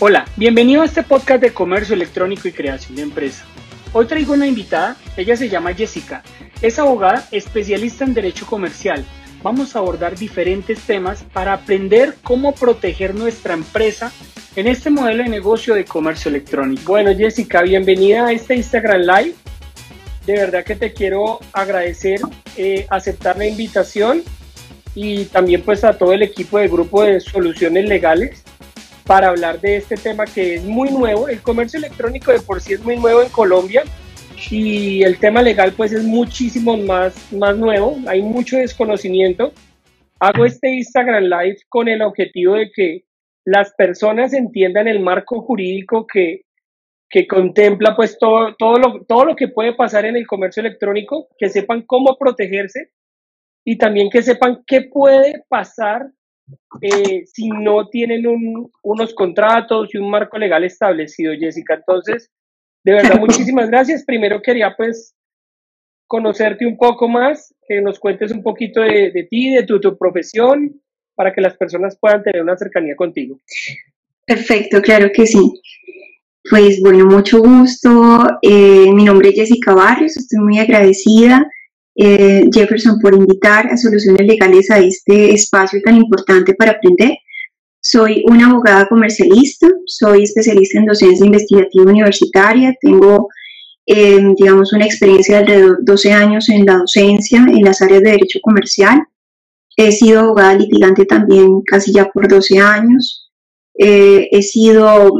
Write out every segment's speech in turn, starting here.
Hola, bienvenido a este podcast de comercio electrónico y creación de empresa. Hoy traigo una invitada, ella se llama Jessica, es abogada especialista en derecho comercial. Vamos a abordar diferentes temas para aprender cómo proteger nuestra empresa en este modelo de negocio de comercio electrónico. Bueno, Jessica, bienvenida a este Instagram Live. De verdad que te quiero agradecer eh, aceptar la invitación y también pues a todo el equipo del grupo de soluciones legales para hablar de este tema que es muy nuevo. El comercio electrónico de por sí es muy nuevo en Colombia y el tema legal pues es muchísimo más, más nuevo, hay mucho desconocimiento. Hago este Instagram Live con el objetivo de que las personas entiendan el marco jurídico que, que contempla pues todo, todo, lo, todo lo que puede pasar en el comercio electrónico, que sepan cómo protegerse y también que sepan qué puede pasar eh, si no tienen unos contratos y un marco legal establecido, Jessica. Entonces, de verdad, muchísimas gracias. Primero quería pues conocerte un poco más, que nos cuentes un poquito de, ti, de tu, tu, profesión, para que las personas puedan tener una cercanía contigo. Perfecto, claro que sí. Pues bueno, mucho gusto. Eh, mi nombre es Jessica Barrios, estoy muy agradecida eh, Jefferson por invitar a Soluciones Legales a este espacio tan importante para aprender. Soy una abogada comercialista, soy especialista en docencia investigativa universitaria, tengo, eh, digamos, una experiencia de alrededor de 12 años en la docencia en las áreas de derecho comercial. He sido abogada litigante también casi ya por 12 años. Eh, he sido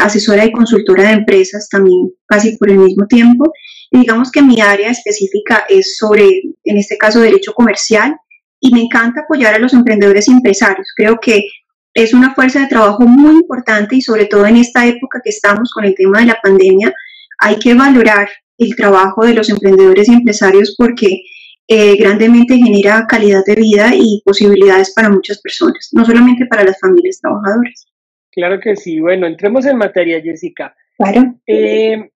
asesora y consultora de empresas también casi por el mismo tiempo digamos que mi área específica es sobre, en este caso, derecho comercial y me encanta apoyar a los emprendedores y empresarios. Creo que es una fuerza de trabajo muy importante y sobre todo en esta época que estamos con el tema de la pandemia, hay que valorar el trabajo de los emprendedores y empresarios porque eh, grandemente genera calidad de vida y posibilidades para muchas personas, no solamente para las familias trabajadoras. Claro que sí. Bueno, entremos en materia, Jessica. Claro. Eh,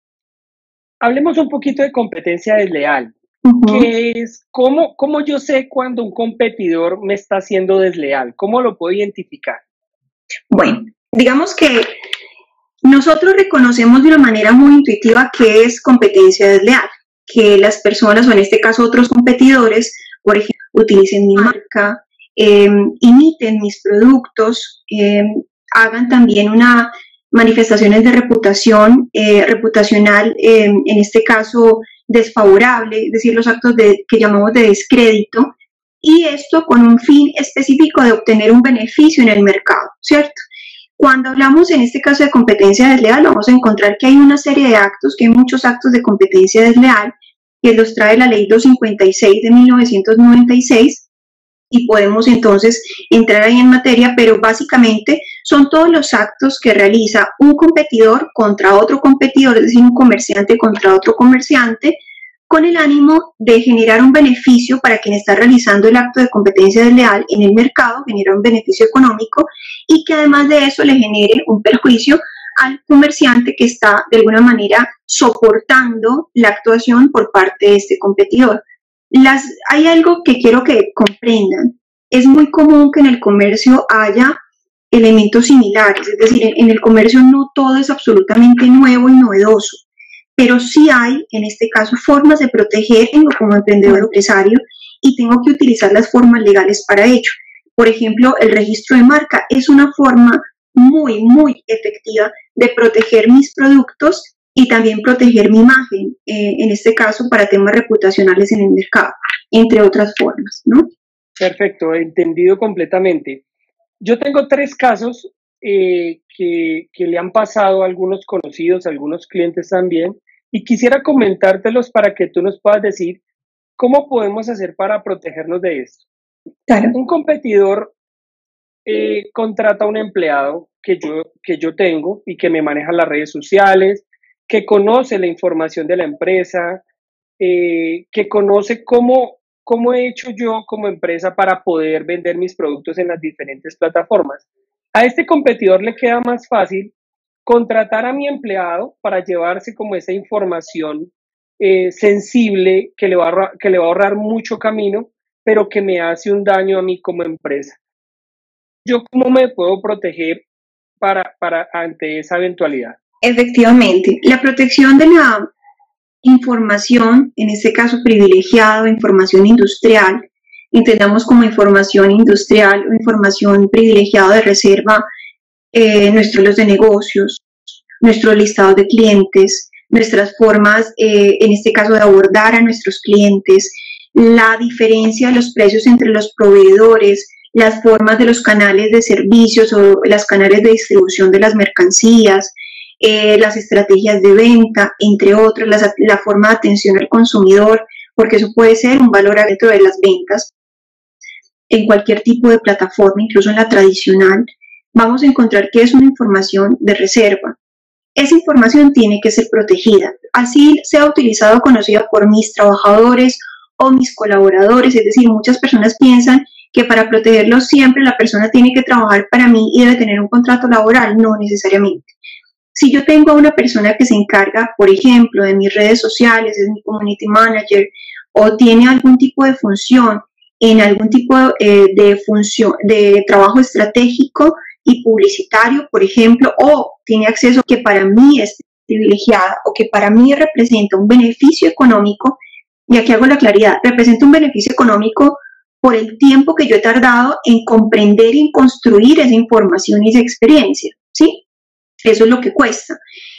hablemos un poquito de competencia desleal. que es cómo, cómo yo sé cuando un competidor me está haciendo desleal? ¿Cómo lo puedo identificar? Bueno, digamos que nosotros reconocemos de una manera muy intuitiva qué es competencia desleal, que las personas, o en este caso otros competidores, por ejemplo, utilicen mi marca, em, imiten mis productos, em, hagan también una manifestaciones de reputación, eh, reputacional, eh, en este caso desfavorable, es decir, los actos de, que llamamos de descrédito, y esto con un fin específico de obtener un beneficio en el mercado, ¿cierto? Cuando hablamos en este caso de competencia desleal, vamos a encontrar que hay una serie de actos, que hay muchos actos de competencia desleal, que los trae la ley 256 de 1996, y podemos entonces entrar ahí en materia, pero básicamente son todos los actos que realiza un competidor contra otro competidor, es decir, un comerciante contra otro comerciante, con el ánimo de generar un beneficio para quien está realizando el acto de competencia desleal en el mercado, generar un beneficio económico y que además de eso le genere un perjuicio al comerciante que está de alguna manera soportando la actuación por parte de este competidor. Las, hay algo que quiero que comprendan. Es muy común que en el comercio haya elementos similares, es decir, en, el comercio no todo es absolutamente nuevo y novedoso, pero sí hay, en este caso, formas de protegerme como emprendedor empresario y tengo que utilizar las formas legales para ello. Por ejemplo, el registro de marca es una forma muy, muy efectiva de proteger mis productos y también proteger mi imagen, eh, en este caso para temas reputacionales en el mercado, entre otras formas, ¿no? Perfecto, entendido completamente. Yo tengo tres casos eh, que, que, le han pasado a algunos conocidos, a algunos clientes también, y quisiera comentártelos para que tú nos puedas decir cómo podemos hacer para protegernos de esto. Claro. Un competidor eh, contrata a un empleado que yo, que yo tengo y que me maneja las redes sociales, que conoce la información de la empresa, eh, que conoce cómo, cómo he hecho yo como empresa para poder vender mis productos en las diferentes plataformas. A este competidor le queda más fácil contratar a mi empleado para llevarse como esa información eh, sensible que le, va que le va a ahorrar mucho camino, pero que me hace un daño a mí como empresa. ¿Yo cómo me puedo proteger para, para ante esa eventualidad. Efectivamente, la protección de la información, en este caso privilegiada, información industrial, entendamos como información industrial o información privilegiada de reserva eh, nuestros los de negocios, nuestro listado de clientes, nuestras formas, eh, en este caso, de abordar a nuestros clientes, la diferencia de los precios entre los proveedores, las formas de los canales de servicios o las canales de distribución de las mercancías, eh, las estrategias de venta, entre otras, la, forma de atención al consumidor, porque eso puede ser un valor dentro de las ventas en cualquier tipo de plataforma, incluso en la tradicional, vamos a encontrar que es una información de reserva. Esa información tiene que ser protegida, así sea utilizada o conocida por mis trabajadores o mis colaboradores, es decir, muchas personas piensan que para protegerlo siempre la persona tiene que trabajar para mí y debe tener un contrato laboral, no necesariamente. Si yo tengo a una persona que se encarga, por ejemplo, de mis redes sociales, es mi community manager, o tiene algún tipo de función en algún tipo eh, de función de trabajo estratégico y publicitario, por ejemplo, o tiene acceso que para mí es privilegiada o que para mí representa un beneficio económico, y aquí hago la claridad, representa un beneficio económico por el tiempo que yo he tardado en comprender y construir esa información y esa experiencia, ¿sí? Eso es lo que cuesta.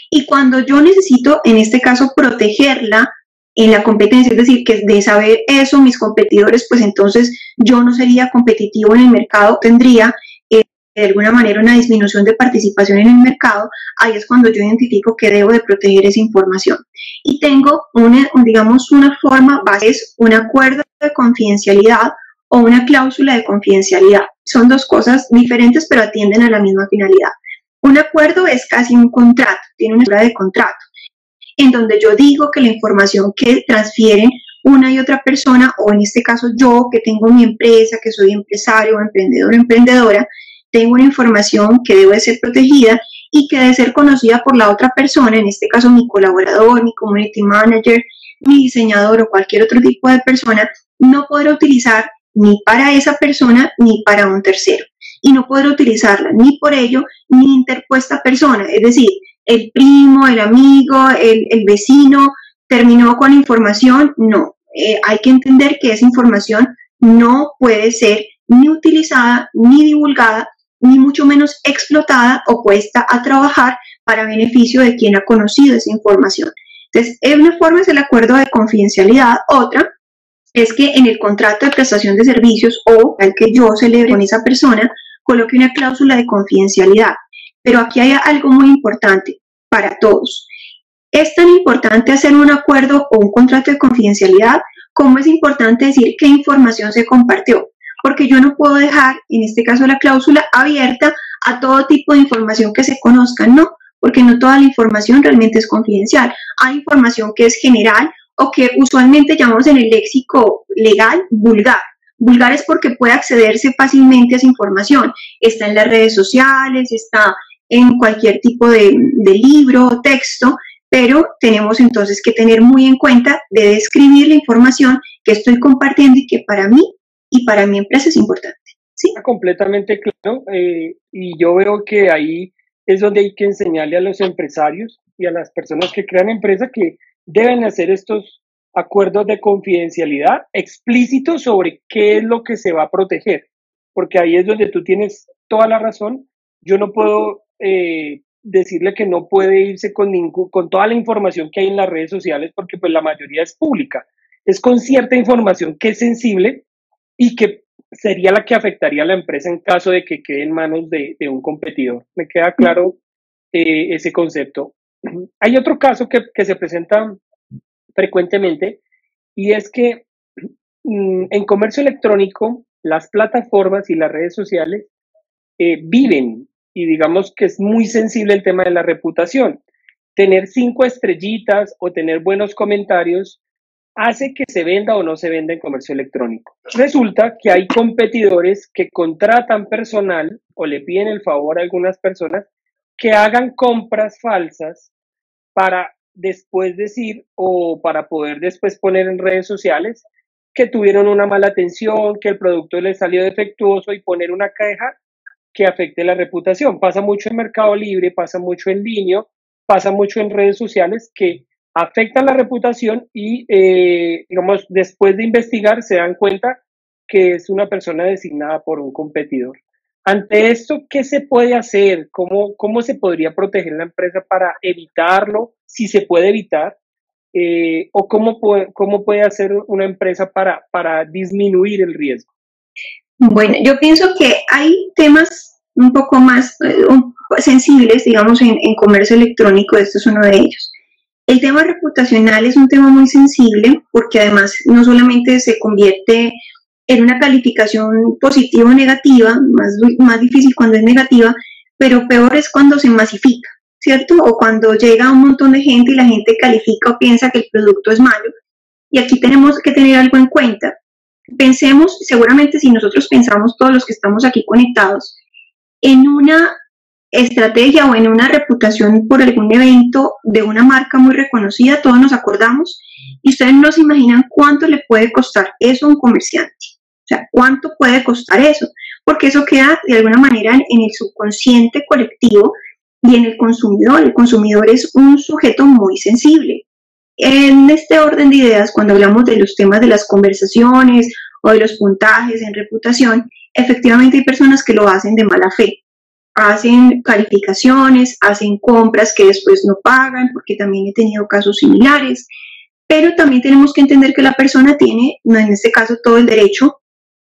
Y cuando yo necesito, en este caso, protegerla en la competencia, es decir, que de saber eso mis competidores, pues entonces yo no sería competitivo en el mercado, tendría eh, de alguna manera una disminución de participación en el mercado, ahí es cuando yo identifico que debo de proteger esa información. Y tengo una, digamos, una forma es un acuerdo de confidencialidad o una cláusula de confidencialidad. Son dos cosas diferentes, pero atienden a la misma finalidad. Un acuerdo es casi un contrato, tiene una estructura de contrato, en donde yo digo que la información que transfieren una y otra persona, o en este caso yo que tengo mi empresa, que soy empresario o emprendedor o emprendedora, tengo una información que debe ser protegida y que debe ser conocida por la otra persona, en este caso mi colaborador, mi community manager, mi diseñador o cualquier otro tipo de persona, no podrá utilizar ni para esa persona ni para un tercero y no podrá utilizarla ni por ello ni interpuesta persona, es decir, el primo, el amigo, el, vecino terminó con información, no. Eh, hay que entender que esa información no puede ser ni utilizada, ni divulgada, ni mucho menos explotada o puesta a trabajar para beneficio de quien ha conocido esa información. Entonces, una forma es el acuerdo de confidencialidad, otra es que en el contrato de prestación de servicios o al que yo celebre con esa persona, coloque una cláusula de confidencialidad. Pero aquí hay algo muy importante para todos. Es tan importante hacer un acuerdo o un contrato de confidencialidad como es importante decir qué información se compartió, porque yo no puedo dejar, en este caso la cláusula, abierta a todo tipo de información que se conozca, no, porque no toda la información realmente es confidencial. Hay información que es general o que usualmente llamamos en el léxico legal vulgar. Vulgar es porque puede accederse fácilmente a esa información. Está en las redes sociales, está en cualquier tipo de, libro o texto, pero tenemos entonces que tener muy en cuenta de describir la información que estoy compartiendo y que para mí y para mi empresa es importante. ¿sí? Completamente claro. Eh, y yo veo que ahí es donde hay que enseñarle a los empresarios y a las personas que crean empresas que deben hacer estos acuerdos de confidencialidad explícitos sobre qué es lo que se va a proteger, porque ahí es donde tú tienes toda la razón. Yo no puedo eh, decirle que no puede irse con, ningún, con toda la información que hay en las redes sociales, porque pues la mayoría es pública. Es con cierta información que es sensible y que sería la que afectaría a la empresa en caso de que quede en manos de, un competidor. Me queda claro eh, ese concepto. Hay otro caso que, que se presenta frecuentemente y es que mm, en comercio electrónico las plataformas y las redes sociales eh, viven y digamos que es muy sensible el tema de la reputación. Tener cinco estrellitas o tener buenos comentarios hace que se venda o no se venda en comercio electrónico. Resulta que hay competidores que contratan personal o le piden el favor a algunas personas que hagan compras falsas para después decir o para poder después poner en redes sociales que tuvieron una mala atención, que el producto les salió defectuoso y poner una queja que afecte la reputación. Pasa mucho en Mercado Libre, pasa mucho en línea, pasa mucho en redes sociales que afectan la reputación y, eh, después de investigar se dan cuenta que es una persona designada por un competidor. Ante esto, ¿qué se puede hacer? ¿Cómo, cómo se podría proteger la empresa para evitarlo? Si se puede evitar. Eh, ¿O cómo puede, cómo puede hacer una empresa para, para disminuir el riesgo? Bueno, yo pienso que hay temas un poco más eh, sensibles, digamos, en, en comercio electrónico. Esto es uno de ellos. El tema reputacional es un tema muy sensible porque además no solamente se convierte en una calificación positiva o negativa, más, más difícil cuando es negativa, pero peor es cuando se masifica, ¿cierto? O cuando llega un montón de gente y la gente califica o piensa que el producto es malo. Y aquí tenemos que tener algo en cuenta. Pensemos, seguramente si nosotros pensamos todos los que estamos aquí conectados, en una estrategia o en una reputación por algún evento de una marca muy reconocida, todos nos acordamos y ustedes no se imaginan cuánto le puede costar eso a un comerciante. O sea, ¿cuánto puede costar eso? Porque eso queda de alguna manera en el subconsciente colectivo y en el consumidor. El consumidor es un sujeto muy sensible. En este orden de ideas, cuando hablamos de los temas de las conversaciones o de los puntajes en reputación, efectivamente hay personas que lo hacen de mala fe. Hacen calificaciones, hacen compras que después no pagan, porque también he tenido casos similares. Pero también tenemos que entender que la persona tiene, en este caso, todo el derecho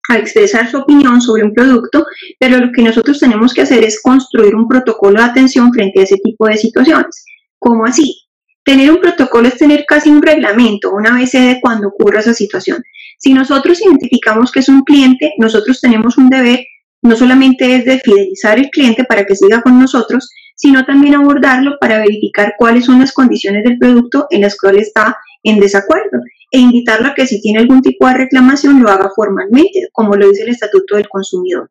a expresar su opinión sobre un producto, pero lo que nosotros tenemos que hacer es construir un protocolo de atención frente a ese tipo de situaciones. ¿Cómo así? Tener un protocolo es tener casi un reglamento una vez de cuando ocurra esa situación. Si nosotros identificamos que es un cliente, nosotros tenemos un deber, no solamente es de fidelizar al cliente para que siga con nosotros, sino también abordarlo para verificar cuáles son las condiciones del producto en las cuales está en desacuerdo e invitarlo a que si tiene algún tipo de reclamación lo haga formalmente, como lo dice el Estatuto del Consumidor.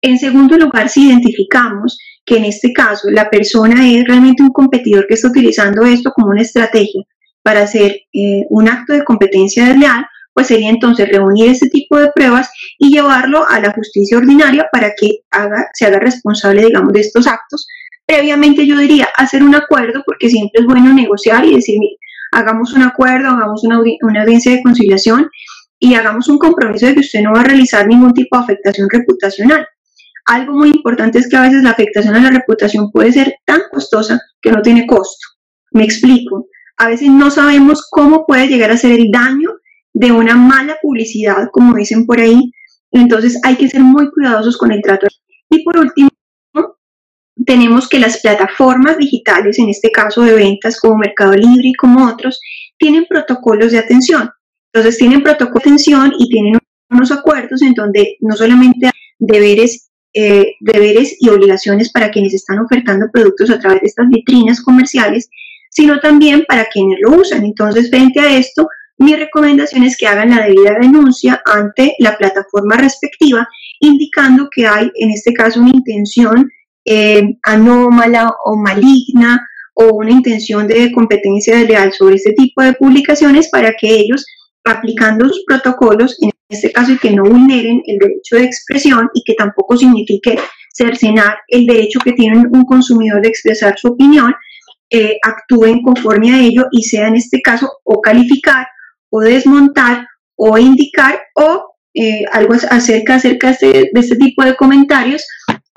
En segundo lugar, si identificamos que en este caso la persona es realmente un competidor que está utilizando esto como una estrategia para hacer eh, un acto de competencia desleal, pues sería entonces reunir este tipo de pruebas y llevarlo a la justicia ordinaria para que haga, se haga responsable, digamos, de estos actos. Previamente yo diría hacer un acuerdo, porque siempre es bueno negociar y decir, hagamos un acuerdo, hagamos una, audiencia de conciliación y hagamos un compromiso de que usted no va a realizar ningún tipo de afectación reputacional. Algo muy importante es que a veces la afectación a la reputación puede ser tan costosa que no tiene costo. Me explico. A veces no sabemos cómo puede llegar a ser el daño de una mala publicidad, como dicen por ahí. Entonces hay que ser muy cuidadosos con el trato. Y por último, tenemos que las plataformas digitales, en este caso de ventas como Mercado Libre y como otros, tienen protocolos de atención. Entonces tienen protocolos de atención y tienen unos acuerdos en donde no solamente hay deberes, eh, deberes y obligaciones para quienes están ofertando productos a través de estas vitrinas comerciales, sino también para quienes lo usan. Entonces, frente a esto, mi recomendación es que hagan la debida denuncia ante la plataforma respectiva, indicando que hay, en este caso, una intención eh, anómala o maligna o una intención de competencia desleal sobre este tipo de publicaciones para que ellos, aplicando sus protocolos, en este caso, y que no vulneren el derecho de expresión y que tampoco signifique cercenar el derecho que tiene un consumidor de expresar su opinión, eh, actúen conforme a ello y sea en este caso o calificar o desmontar o indicar o eh, algo acerca, acerca de, este tipo de comentarios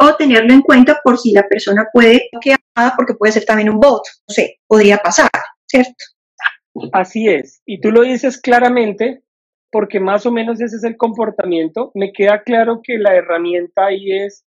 o tenerlo en cuenta por si la persona puede quedar porque puede ser también un bot, no sé, podría pasar, ¿cierto? Así es, y tú lo dices claramente porque más o menos ese es el comportamiento. Me queda claro que la herramienta ahí es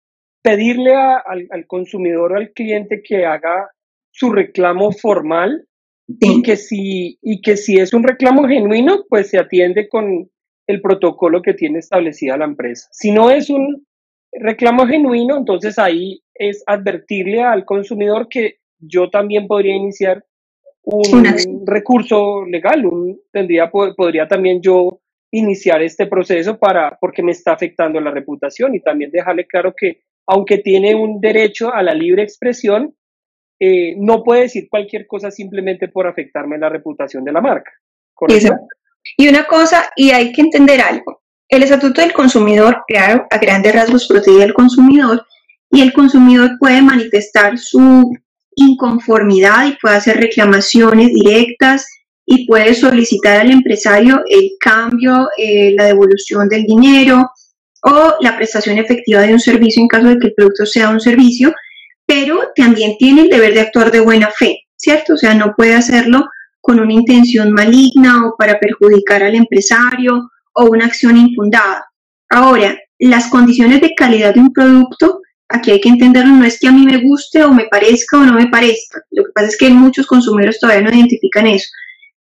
pedirle al, consumidor o al cliente que haga su reclamo formal y, que si, y que si es un reclamo genuino, pues se atiende con el protocolo que tiene establecida la empresa. Si no es un reclamo genuino, entonces ahí es advertirle al consumidor que yo también podría iniciar un recurso legal, un, tendría, podría también yo iniciar este proceso para, porque me está afectando la reputación y también dejarle claro que aunque tiene un derecho a la libre expresión, eh, no puede decir cualquier cosa simplemente por afectarme la reputación de la marca. Y una cosa, y hay que entender algo, el Estatuto del Consumidor, claro, a grandes rasgos protege al consumidor y el consumidor puede manifestar su inconformidad y puede hacer reclamaciones directas y puede solicitar al empresario el cambio, eh, la devolución del dinero o la prestación efectiva de un servicio en caso de que el producto sea un servicio, pero también tiene el deber de actuar de buena fe, ¿cierto? O sea, no puede hacerlo con una intención maligna o para perjudicar al empresario o una acción infundada. Ahora, las condiciones de calidad de un producto, aquí hay que entenderlo, no es que a mí me guste o me parezca o no me parezca. Lo que pasa es que muchos consumidores todavía no identifican eso.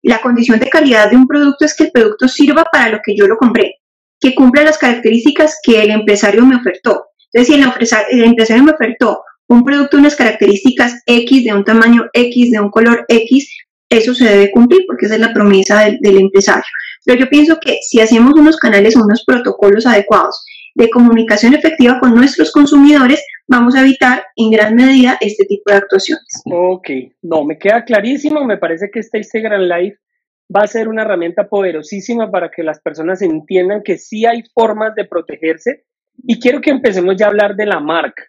La condición de calidad de un producto es que el producto sirva para lo que yo lo compré, que cumpla las características que el empresario me ofertó. Entonces, si el, empresario me ofertó un producto, unas características X, de un tamaño X, de un color X, eso se debe cumplir porque esa es la promesa del empresario. Pero yo pienso que si hacemos unos canales o unos protocolos adecuados de comunicación efectiva con nuestros consumidores, vamos a evitar en gran medida este tipo de actuaciones. Ok, no, me queda clarísimo, me parece que este Instagram Live va a ser una herramienta poderosísima para que las personas entiendan que sí hay formas de protegerse y quiero que empecemos ya a hablar de la marca.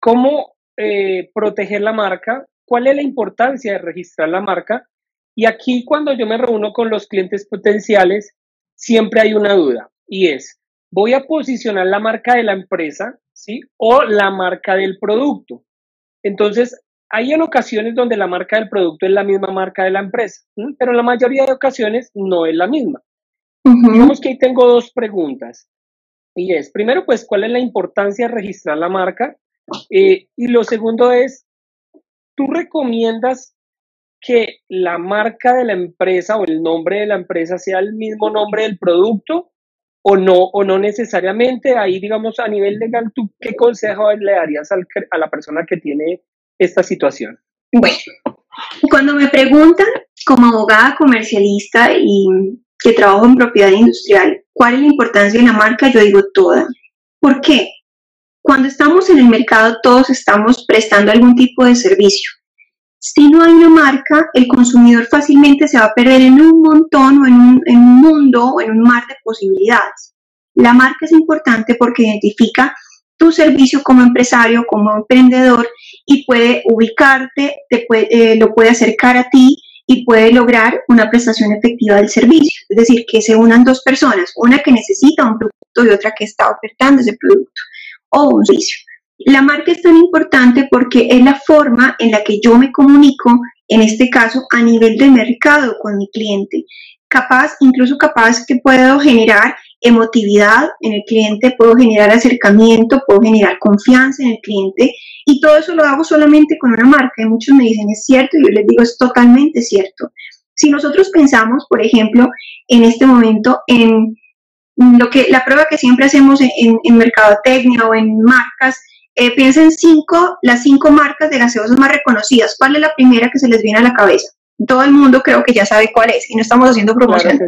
¿Cómo eh, proteger la marca? ¿Cuál es la importancia de registrar la marca? Y aquí cuando yo me reúno con los clientes potenciales, siempre hay una duda y es, voy a posicionar la marca de la empresa, ¿sí? O la marca del producto. Entonces, hay en ocasiones donde la marca del producto es la misma marca de la empresa, pero en la mayoría de ocasiones no es la misma. Digamos que ahí tengo dos preguntas. Y es, primero, pues, ¿cuál es la importancia de registrar la marca? Eh, y lo segundo es, ¿tú recomiendas que la marca de la empresa o el nombre de la empresa sea el mismo nombre del producto o no, o no necesariamente. Ahí, digamos, a nivel legal, ¿tú qué consejo le darías a la persona que tiene esta situación? Bueno, cuando me preguntan como abogada comercialista y que trabajo en propiedad industrial, ¿cuál es la importancia de la marca? Yo digo toda. ¿Por qué? Cuando estamos en el mercado, todos estamos prestando algún tipo de servicio. Si no hay una marca, el consumidor fácilmente se va a perder en un montón o en un, mundo o en un mar de posibilidades. La marca es importante porque identifica tu servicio como empresario, como emprendedor y puede ubicarte, te puede, eh, lo puede acercar a ti y puede lograr una prestación efectiva del servicio. Es decir, que se unan dos personas, una que necesita un producto y otra que está ofertando ese producto o un servicio. La marca es tan importante porque es la forma en la que yo me comunico, en este caso, a nivel de mercado con mi cliente. Capaz, incluso capaz que puedo generar emotividad en el cliente, puedo generar acercamiento, puedo generar confianza en el cliente y todo eso lo hago solamente con una marca. Y muchos me dicen, es cierto, y yo les digo, es totalmente cierto. Si nosotros pensamos, por ejemplo, en este momento en lo que la prueba que siempre hacemos en, en, en mercadotecnia o en marcas eh, piensa en cinco, las cinco marcas de gaseosas más reconocidas. ¿Cuál es la primera que se les viene a la cabeza? Todo el mundo creo que ya sabe cuál es y no estamos haciendo promoción.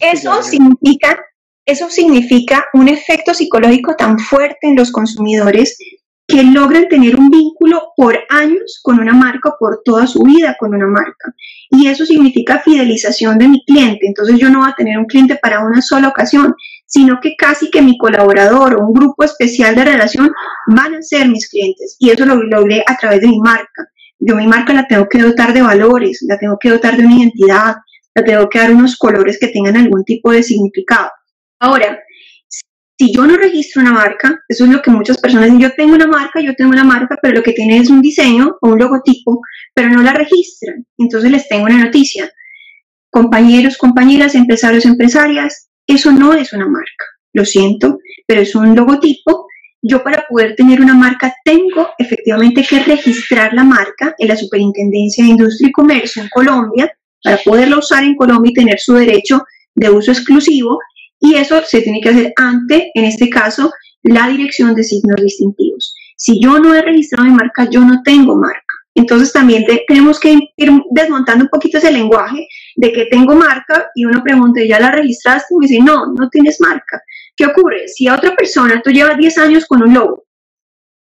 Eso significa, eso significa un efecto psicológico tan fuerte en los consumidores que logran tener un vínculo por años con una marca, por toda su vida con una marca. Y eso significa fidelización de mi cliente. Entonces yo no voy a tener un cliente para una sola ocasión, sino que casi que mi colaborador o un grupo especial de relación van a ser mis clientes. Y eso lo logré a través de mi marca. Yo mi marca la tengo que dotar de valores, la tengo que dotar de una identidad, la tengo que dar unos colores que tengan algún tipo de significado. Ahora, si yo no registro una marca, eso es lo que muchas personas dicen, yo tengo una marca, yo tengo una marca, pero lo que tiene es un diseño o un logotipo, pero no la registran. Entonces les tengo una noticia. Compañeros, compañeras, empresarios, empresarias, eso no es una marca. Lo siento, pero es un logotipo. Yo para poder tener una marca tengo efectivamente que registrar la marca en la Superintendencia de Industria y Comercio en Colombia para poderla usar en Colombia y tener su derecho de uso exclusivo y eso se tiene que hacer ante, en este caso, la dirección de signos distintivos. Si yo no he registrado mi marca, yo no tengo marca. Entonces también tenemos que ir desmontando un poquito ese lenguaje de que tengo marca y uno pregunta, ¿ya la registraste? Y me dice, no, no tienes marca. ¿Qué ocurre? Si a otra persona, tú llevas 10 años con un logo,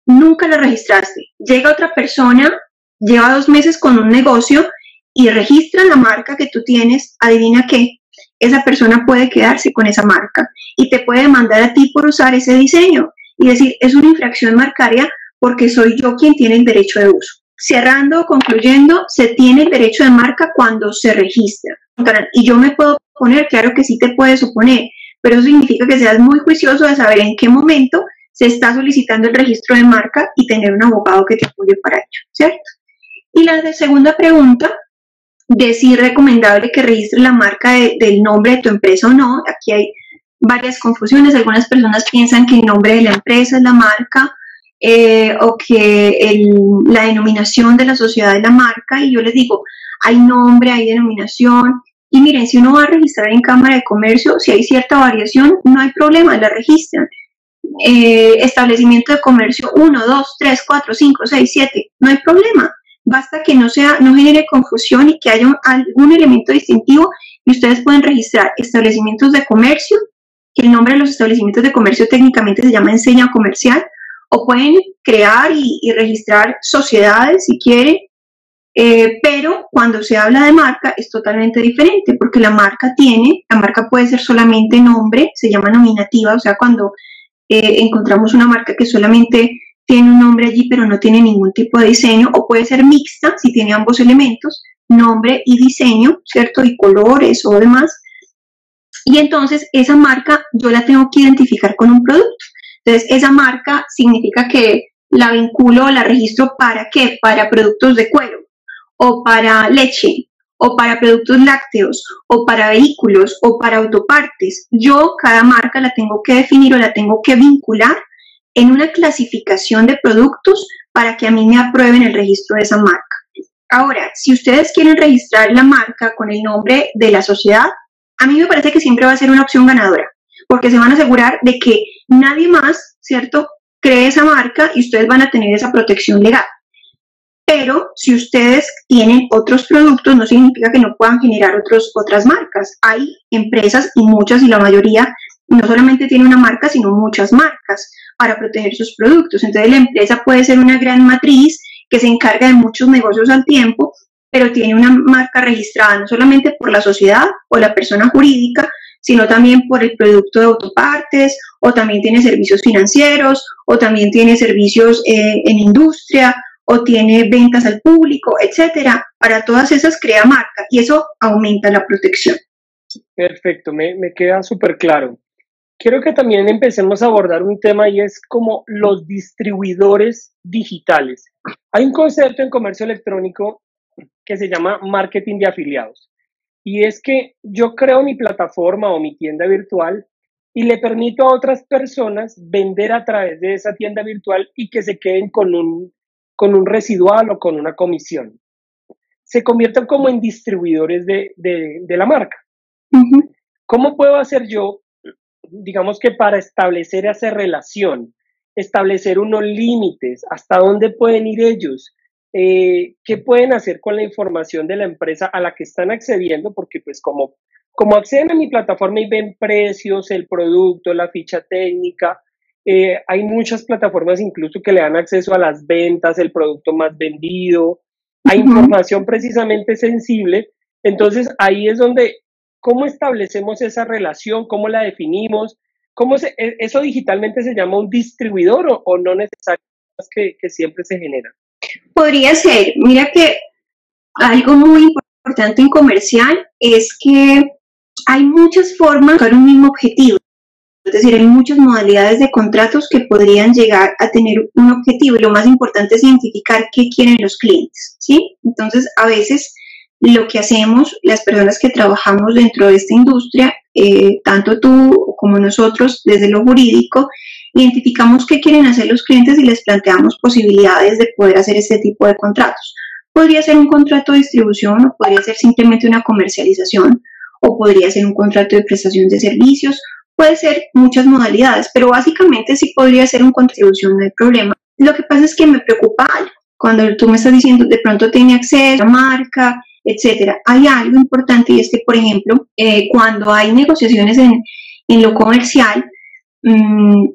nunca la registraste, llega otra persona, lleva dos meses con un negocio y registra la marca que tú tienes, adivina qué, esa persona puede quedarse con esa marca y te puede mandar a ti por usar ese diseño. y decir, es una infracción marcaria porque soy yo quien tiene el derecho de uso. Cerrando, concluyendo, se tiene el derecho de marca cuando se registra. Y yo me puedo poner, claro que sí te puedes oponer, pero eso significa que seas muy juicioso de saber en qué momento se está solicitando el registro de marca y tener un abogado que te apoye para ello, ¿cierto? Y la segunda pregunta de si es recomendable que registre la marca del nombre de tu empresa o no. Aquí hay varias confusiones. Algunas personas piensan que el nombre de la empresa es la marca eh, o que la denominación de la sociedad es la marca. Y yo les digo, hay nombre, hay denominación. Y miren, si uno va a registrar en Cámara de Comercio, si hay cierta variación, no hay problema, la registran. Eh, establecimiento de comercio 1, 2, 3, 4, 5, 6, 7, no hay problema. Basta que no, sea, no genere confusión y que haya algún elemento distintivo y ustedes pueden registrar establecimientos de comercio, que el nombre de los establecimientos de comercio técnicamente se llama enseña comercial, o pueden crear y, registrar sociedades si quieren, eh, pero cuando se habla de marca es totalmente diferente porque la marca tiene, la marca puede ser solamente nombre, se llama nominativa, o sea, cuando eh, encontramos una marca que solamente tiene un nombre allí pero no tiene ningún tipo de diseño o puede ser mixta si tiene ambos elementos, nombre y diseño, ¿cierto? Y colores o demás. Y entonces esa marca yo la tengo que identificar con un producto. Entonces esa marca significa que la vinculo o la registro para qué? Para productos de cuero o para leche o para productos lácteos o para vehículos o para autopartes. Yo cada marca la tengo que definir o la tengo que vincular en una clasificación de productos para que a mí me aprueben el registro de esa marca. Ahora, si ustedes quieren registrar la marca con el nombre de la sociedad, a mí me parece que siempre va a ser una opción ganadora, porque se van a asegurar de que nadie más, ¿cierto?, cree esa marca y ustedes van a tener esa protección legal. Pero si ustedes tienen otros productos, no significa que no puedan generar otros, otras marcas. Hay empresas y muchas y la mayoría no solamente tiene una marca, sino muchas marcas para proteger sus productos. Entonces la empresa puede ser una gran matriz que se encarga de muchos negocios al tiempo, pero tiene una marca registrada no solamente por la sociedad o la persona jurídica, sino también por el producto de autopartes, o también tiene servicios financieros, o también tiene servicios eh, en industria, o tiene ventas al público, etcétera. Para todas esas crea marca y eso aumenta la protección. Perfecto, me, me queda súper claro quiero que también empecemos a abordar un tema y es como los distribuidores digitales. Hay un concepto en comercio electrónico que se llama marketing de afiliados. Y es que yo creo mi plataforma o mi tienda virtual y le permito a otras personas vender a través de esa tienda virtual y que se queden con un, con un residual o con una comisión. Se convierten como en distribuidores de, la marca. ¿Cómo puedo hacer yo digamos que para establecer esa relación, establecer unos límites, hasta dónde pueden ir ellos, eh, qué pueden hacer con la información de la empresa a la que están accediendo, porque pues como, como acceden a mi plataforma y ven precios, el producto, la ficha técnica, eh, hay muchas plataformas incluso que le dan acceso a las ventas, el producto más vendido, a información precisamente sensible. Entonces ahí es donde ¿Cómo establecemos esa relación? ¿Cómo la definimos? ¿Cómo se, e, ¿Eso digitalmente se llama un distribuidor o, no necesariamente que, siempre se genera? Podría ser. Mira que algo muy importante en comercial es que hay muchas formas de un mismo objetivo. Es decir, hay muchas modalidades de contratos que podrían llegar a tener un objetivo lo más importante es identificar qué quieren los clientes, ¿sí? Entonces, a veces lo que hacemos las personas que trabajamos dentro de esta industria, eh, tanto tú como nosotros desde lo jurídico, identificamos qué quieren hacer los clientes y les planteamos posibilidades de poder hacer este tipo de contratos. Podría ser un contrato de distribución o podría ser simplemente una comercialización o podría ser un contrato de prestación de servicios, puede ser muchas modalidades, pero básicamente sí podría ser un contribución, no hay problema. Lo que pasa es que me preocupa algo. Cuando tú me estás diciendo de pronto tiene acceso a marca, etcétera. Hay algo importante y es que, por ejemplo, eh, cuando hay negociaciones en, lo comercial, mm,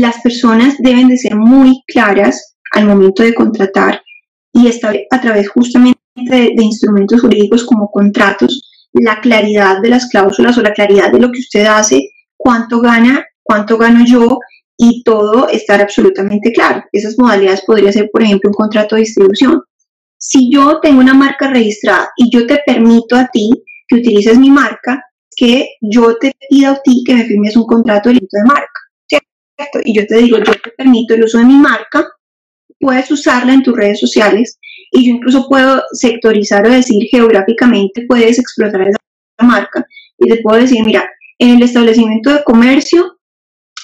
las personas deben de ser muy claras al momento de contratar y establecer a través justamente de, instrumentos jurídicos como contratos la claridad de las cláusulas o la claridad de lo que usted hace, cuánto gana, cuánto gano yo y todo estar absolutamente claro. Esas modalidades podría ser, por ejemplo, un contrato de distribución. Si yo tengo una marca registrada y yo te permito a ti que utilices mi marca, que yo te pido a ti que me firmes un contrato de de marca, ¿cierto? Y yo te digo, yo te permito el uso de mi marca, puedes usarla en tus redes sociales y yo incluso puedo sectorizar o decir geográficamente, puedes explotar esa marca y te puedo decir, mira, en el establecimiento de comercio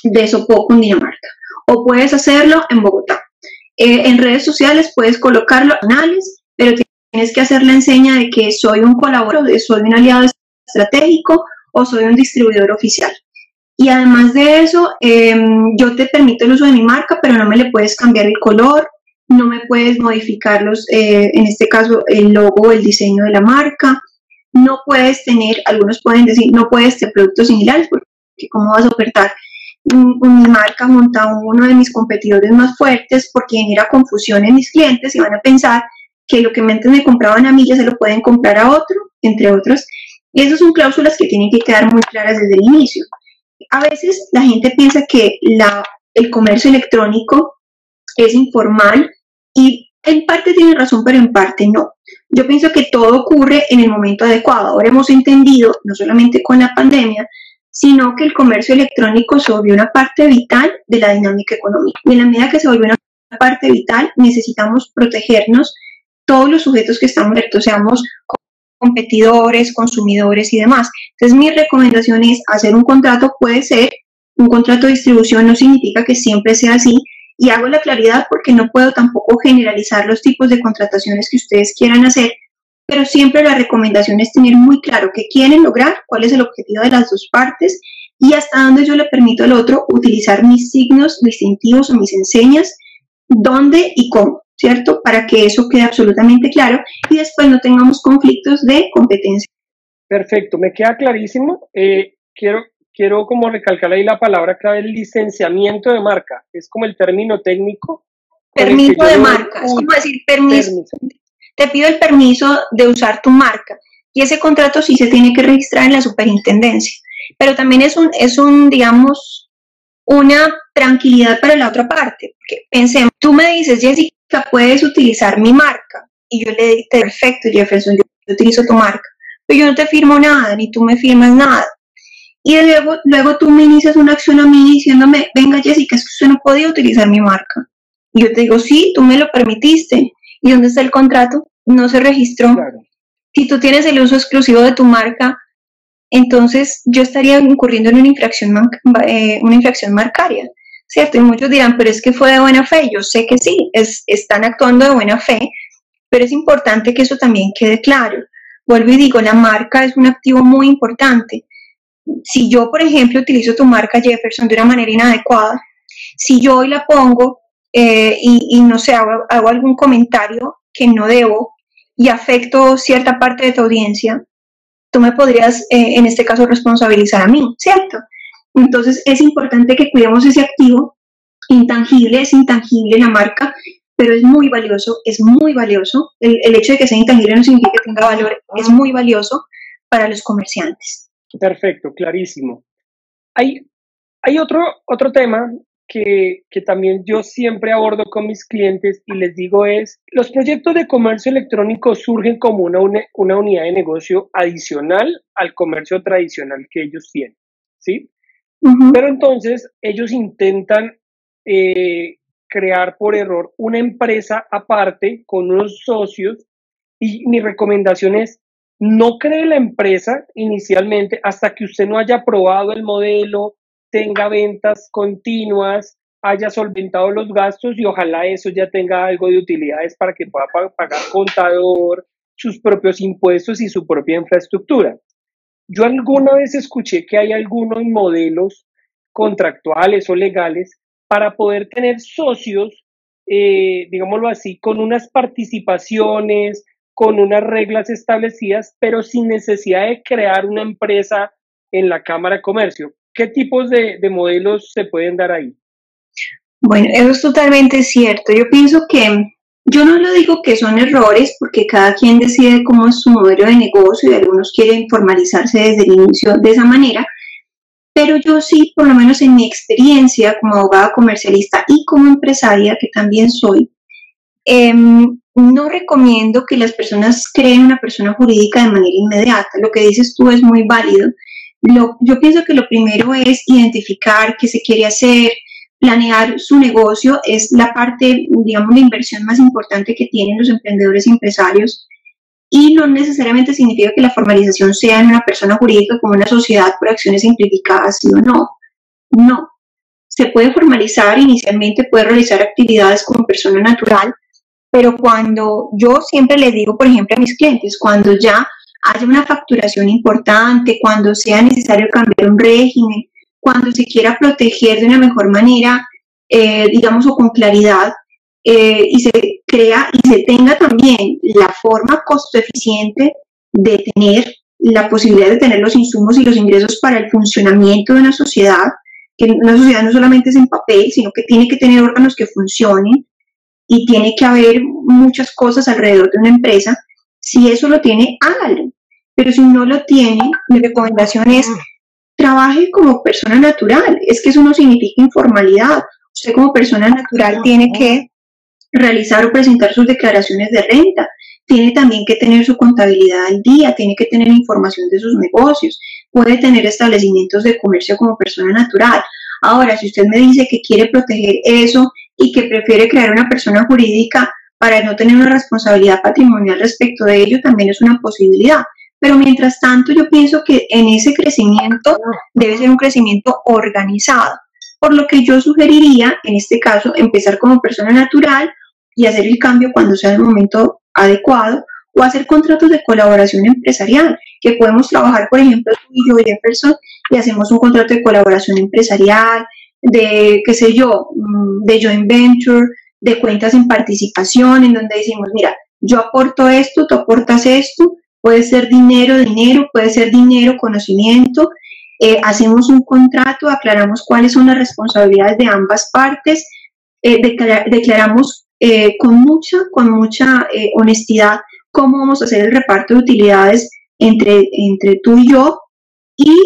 de Sopó, Dinamarca, o puedes hacerlo en Bogotá. Eh, en redes sociales puedes colocarlo en canales, pero tienes que hacer la enseña de que soy un colaborador, soy un aliado estratégico o soy un distribuidor oficial. Y además de eso, em, yo te permito el uso de mi marca, pero no me le puedes cambiar el color, no me puedes modificar los, eh, en este caso, el logo o el diseño de la marca. No puedes tener, algunos pueden decir, no puedes tener productos similares, porque ¿cómo vas a ofertar mi marca junto a uno de mis competidores más fuertes? Porque genera confusión en mis clientes y van a pensar que lo que antes me compraban a mí ya se lo pueden comprar a otro, entre otros. Y esas son cláusulas que tienen que quedar muy claras desde el inicio. A veces la gente piensa que la, el comercio electrónico es informal y en parte tiene razón, pero en parte no. Yo pienso que todo ocurre en el momento adecuado. Ahora hemos entendido, no solamente con la pandemia, sino que el comercio electrónico se volvió una parte vital de la dinámica económica. Y en la medida que se volvió una parte vital, necesitamos protegernos todos los sujetos que estamos, seamos competidores, consumidores y demás. Entonces mi recomendación es hacer un contrato, puede ser un contrato de distribución, no significa que siempre sea así, y hago la claridad porque no puedo tampoco generalizar los tipos de contrataciones que ustedes quieran hacer, pero siempre la recomendación es tener muy claro qué quieren lograr, cuál es el objetivo de las dos partes y hasta dónde yo le permito al otro utilizar mis signos distintivos o mis enseñas, dónde y cómo. ¿cierto? Para que eso quede absolutamente claro y después no tengamos conflictos de competencia. Perfecto, me queda clarísimo. Eh, quiero, quiero como recalcar ahí la palabra clave, el licenciamiento de marca. Es como el término técnico. Permiso de marca, es como decir permiso. Te pido el permiso de usar tu marca y ese contrato sí se tiene que registrar en la superintendencia. Pero también es un, es un digamos, una tranquilidad para la otra parte. Porque pensemos, tú me dices, Jessica, puedes utilizar mi marca. Y yo le dije, perfecto, Jefferson, yo utilizo tu marca. Pero yo no te firmo nada, ni tú me firmas nada. Y luego, luego tú me inicias una acción a mí diciéndome, venga Jessica, es que usted no podía utilizar mi marca. Y yo te digo, sí, tú me lo permitiste. ¿Y dónde está el contrato? No se registró. Si tú tienes el uso exclusivo de tu marca, entonces yo estaría incurriendo en una infracción, eh, una infracción marcaria. ¿cierto? Y muchos dirán, pero es que fue de buena fe. Yo sé que sí, es, están actuando de buena fe, pero es importante que eso también quede claro. Vuelvo y digo, la marca es un activo muy importante. Si yo, por ejemplo, utilizo tu marca Jefferson de una manera inadecuada, si yo hoy la pongo eh, y, no sé, hago, algún comentario que no debo y afecto cierta parte de tu audiencia, tú me podrías, eh, en este caso, responsabilizar a mí, ¿cierto? Entonces es importante que cuidemos ese activo intangible, es intangible la marca, pero es muy valioso, es muy valioso. El, hecho de que sea intangible no significa que tenga valor, es muy valioso para los comerciantes. Perfecto, clarísimo. Hay, hay otro, otro tema que, que, también yo siempre abordo con mis clientes y les digo es, los proyectos de comercio electrónico surgen como una, una unidad de negocio adicional al comercio tradicional que ellos tienen, ¿sí? Pero entonces ellos intentan eh, crear por error una empresa aparte con unos socios y mi recomendación es no cree la empresa inicialmente hasta que usted no haya probado el modelo, tenga ventas continuas, haya solventado los gastos y ojalá eso ya tenga algo de utilidades para que pueda pagar contador, sus propios impuestos y su propia infraestructura. Yo alguna vez escuché que hay algunos modelos contractuales o legales para poder tener socios, eh, digámoslo así, con unas participaciones, con unas reglas establecidas, pero sin necesidad de crear una empresa en la Cámara de Comercio. ¿Qué tipos de, de modelos se pueden dar ahí? Bueno, eso es totalmente cierto. Yo pienso que yo no lo digo que son errores porque cada quien decide cómo es su modelo de negocio y algunos quieren formalizarse desde el inicio de esa manera, pero yo sí, por lo menos en mi experiencia como abogada comercialista y como empresaria, que también soy, em, no recomiendo que las personas creen una persona jurídica de manera inmediata. Lo que dices tú es muy válido. Yo pienso que lo primero es identificar qué se quiere hacer, planear su negocio es la parte, digamos, de inversión más importante que tienen los emprendedores y empresarios. Y no necesariamente significa que la formalización sea en una persona jurídica como una sociedad por acciones simplificadas, sí o no. No. Se puede formalizar inicialmente, puede realizar actividades como persona natural, pero cuando yo siempre les digo, por ejemplo, a mis clientes, cuando ya haya una facturación importante, cuando sea necesario cambiar un régimen, cuando se quiera proteger de una mejor manera, eh, digamos, o con claridad, eh, y se crea y se tenga también la forma costo eficiente de tener la posibilidad de tener los insumos y los ingresos para el funcionamiento de una sociedad, que una sociedad no solamente es en papel, sino que tiene que tener órganos que funcionen y tiene que haber muchas cosas alrededor de una empresa. Si eso lo tiene, hágalo. Pero si no lo tiene, mi recomendación es trabaje como persona natural. Es que eso no significa informalidad. Usted como persona natural tiene que realizar o presentar sus declaraciones de renta, tiene también que tener su contabilidad al día, tiene que tener información de sus negocios, puede tener establecimientos de comercio como persona natural. Ahora, si usted me dice que quiere proteger eso y que prefiere crear una persona jurídica para no tener una responsabilidad patrimonial respecto de ello, también es una posibilidad. Pero mientras tanto, yo pienso que en ese crecimiento debe ser un crecimiento organizado. Por lo que yo sugeriría, en este caso, empezar como persona natural y hacer el cambio cuando sea el momento adecuado o hacer contratos de colaboración empresarial, que podemos trabajar, por ejemplo, tú y yo, Jefferson, y hacemos un contrato de colaboración empresarial, de, qué sé yo, mm, de joint venture, de cuentas en participación, en donde decimos, mira, yo aporto esto, tú aportas esto, Puede ser dinero, dinero, puede ser dinero, conocimiento. Eh, hacemos un contrato, aclaramos cuáles son las responsabilidades de ambas partes, eh, declaramos eh, con mucha, con mucha honestidad cómo vamos a hacer el reparto de utilidades entre, entre tú y yo y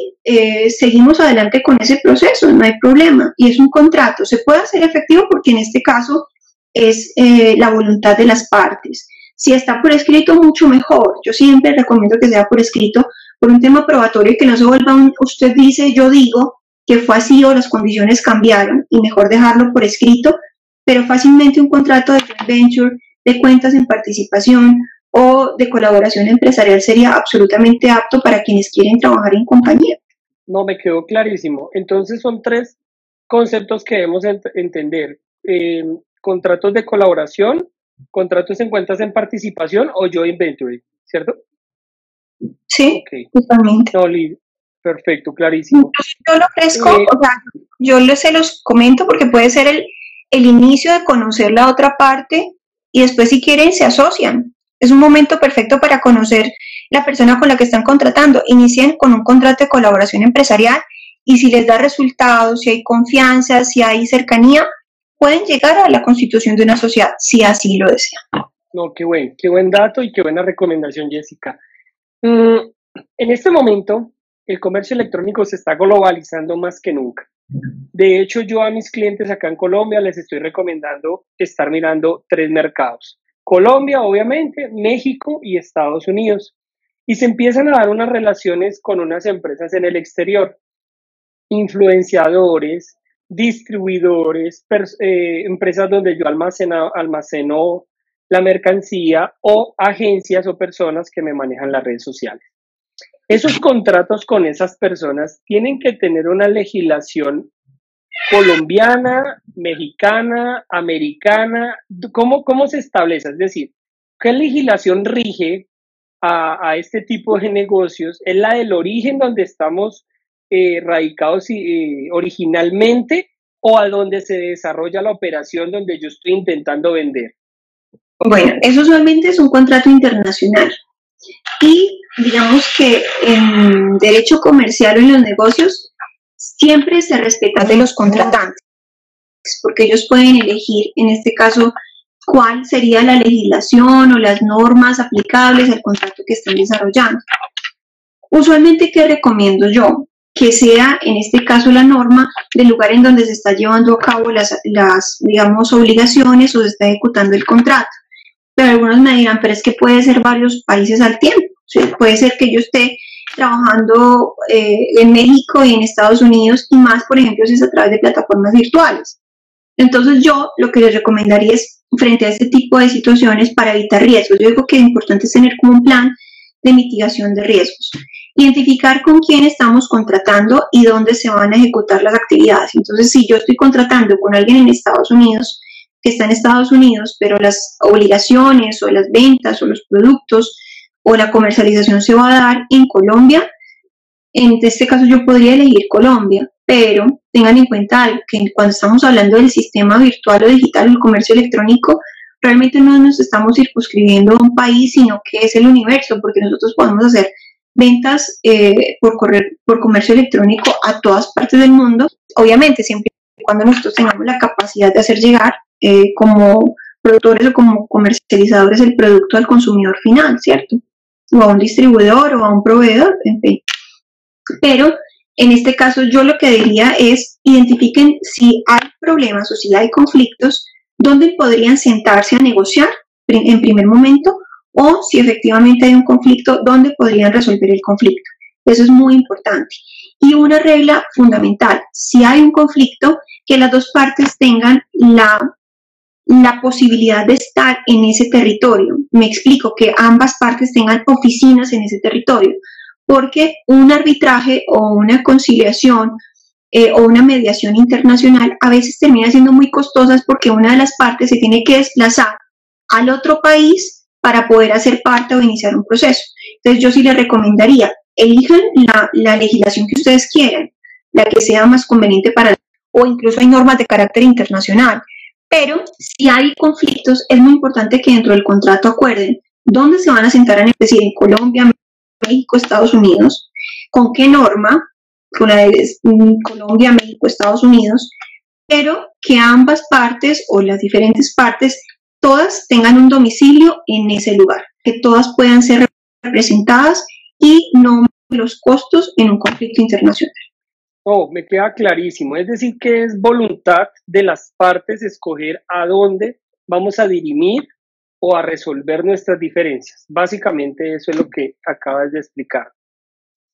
seguimos adelante con ese proceso, no hay problema. Y es un contrato, se puede hacer efectivo porque en este caso es la voluntad de las partes. Si está por escrito, mucho mejor. Yo siempre recomiendo que sea por escrito por un tema probatorio y que no se vuelva un usted dice, yo digo que fue así o las condiciones cambiaron y mejor dejarlo por escrito, pero fácilmente un contrato de venture, de cuentas en participación o de colaboración empresarial sería absolutamente apto para quienes quieren trabajar en compañía. No, me quedó clarísimo. Entonces son tres conceptos que debemos entender. Eh, contratos de colaboración, contratos en cuentas en participación o joint venture, ¿cierto? Sí, totalmente. perfecto, clarísimo. Yo, lo ofrezco, eh, o sea, yo les se los comento porque puede ser el, el inicio de conocer la otra parte y después si quieren se asocian. Es un momento perfecto para conocer la persona con la que están contratando. Inicien con un contrato de colaboración empresarial y si les da resultados, si hay confianza, si hay cercanía, pueden llegar a la constitución de una sociedad si así lo desean. No, qué buen, qué buen dato y qué buena recomendación, Jessica. Mm, en este momento, el comercio electrónico se está globalizando más que nunca. De hecho, yo a mis clientes acá en Colombia les estoy recomendando estar mirando tres mercados. Colombia, obviamente, México y Estados Unidos. Y se empiezan a dar unas relaciones con unas empresas en el exterior, influenciadores, distribuidores, eh, empresas donde yo almaceno, almaceno la mercancía o agencias o personas que me manejan las redes sociales. Esos contratos con esas personas tienen que tener una legislación colombiana, mexicana, americana. ¿Cómo, cómo se establece? Es decir, ¿qué legislación rige a, a este tipo de negocios? ¿Es la del origen donde estamos eh, radicados eh, originalmente o a donde se desarrolla la operación donde yo estoy intentando vender? Bueno, eso usualmente es un contrato internacional. Y digamos que en derecho comercial o en los negocios siempre se respeta de los contratantes, porque ellos pueden elegir, en este caso, cuál sería la legislación o las normas aplicables al contrato que están desarrollando. Usualmente, ¿qué recomiendo yo? Que sea en este caso la norma del lugar en donde se está llevando a cabo las, digamos, obligaciones o se está ejecutando el contrato. Pero algunos me dirán, pero es que puede ser varios países al tiempo. puede ser que yo esté trabajando eh, en México y en Estados Unidos y más, por ejemplo, si es a través de plataformas virtuales. Entonces yo lo que les recomendaría es frente a este tipo de situaciones para evitar riesgos. Yo digo que es importante tener como un plan de mitigación de riesgos. Identificar con quién estamos contratando y dónde se van a ejecutar las actividades. Entonces, si yo estoy contratando con alguien en Estados Unidos, que está en Estados Unidos, pero las obligaciones o las ventas o los productos o la comercialización se va a dar en Colombia, en este caso yo podría elegir Colombia, pero tengan en cuenta que cuando estamos hablando del sistema virtual o digital, el comercio electrónico, realmente no nos estamos circunscribiendo a un país, sino que es el universo, porque nosotros podemos hacer ventas eh, por, correr, por comercio electrónico a todas partes del mundo, obviamente siempre y cuando nosotros tengamos la capacidad de hacer llegar eh, como productores o como comercializadores el producto al consumidor final, ¿cierto? O a un distribuidor o a un proveedor, en fin. Pero en este caso yo lo que diría es identifiquen si hay problemas o si hay conflictos, dónde podrían sentarse a negociar en primer momento o si efectivamente hay un conflicto, dónde podrían resolver el conflicto. Eso es muy importante. Y una regla fundamental, si hay un conflicto, que las dos partes tengan la, posibilidad de estar en ese territorio. Me explico, que ambas partes tengan oficinas en ese territorio, porque un arbitraje o una conciliación eh, o una mediación internacional a veces termina siendo muy costosas porque una de las partes se tiene que desplazar al otro país para poder hacer parte o iniciar un proceso. Entonces yo sí les recomendaría, elijan la, legislación que ustedes quieran, la que sea más conveniente para o incluso hay normas de carácter internacional. Pero si hay conflictos, es muy importante que dentro del contrato acuerden dónde se van a sentar, en, es decir, en Colombia, México, Estados Unidos, con qué norma, mm, Colombia, México, Estados Unidos, pero que ambas partes o las diferentes partes todas tengan un domicilio en ese lugar, que todas puedan ser representadas y no los costos en un conflicto internacional. Oh, me queda clarísimo. Es decir, que es voluntad de las partes escoger a dónde vamos a dirimir o a resolver nuestras diferencias. Básicamente eso es lo que acabas de explicar.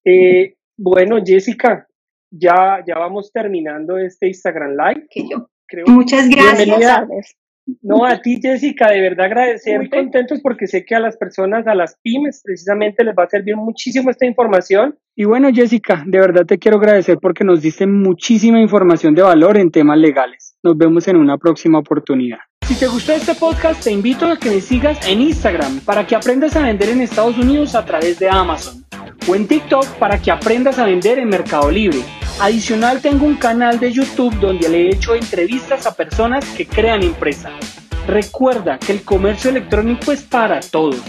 Eh, bueno, Jessica, ya, ya vamos terminando este Instagram Live. Que yo. Creo Muchas gracias. No, a ti, Jessica, de verdad agradecer. Muy contentos porque sé que a las personas, a las pymes, precisamente les va a servir muchísimo esta información. Y bueno, Jessica, de verdad te quiero agradecer porque nos diste muchísima información de valor en temas legales. Nos vemos en una próxima oportunidad. Si te gustó este podcast, te invito a que me sigas en Instagram para que aprendas a vender en Estados Unidos a través de Amazon o en TikTok para que aprendas a vender en Mercado Libre. Adicional tengo un canal de YouTube donde le he hecho entrevistas a personas que crean empresa. Recuerda que el comercio electrónico es para todos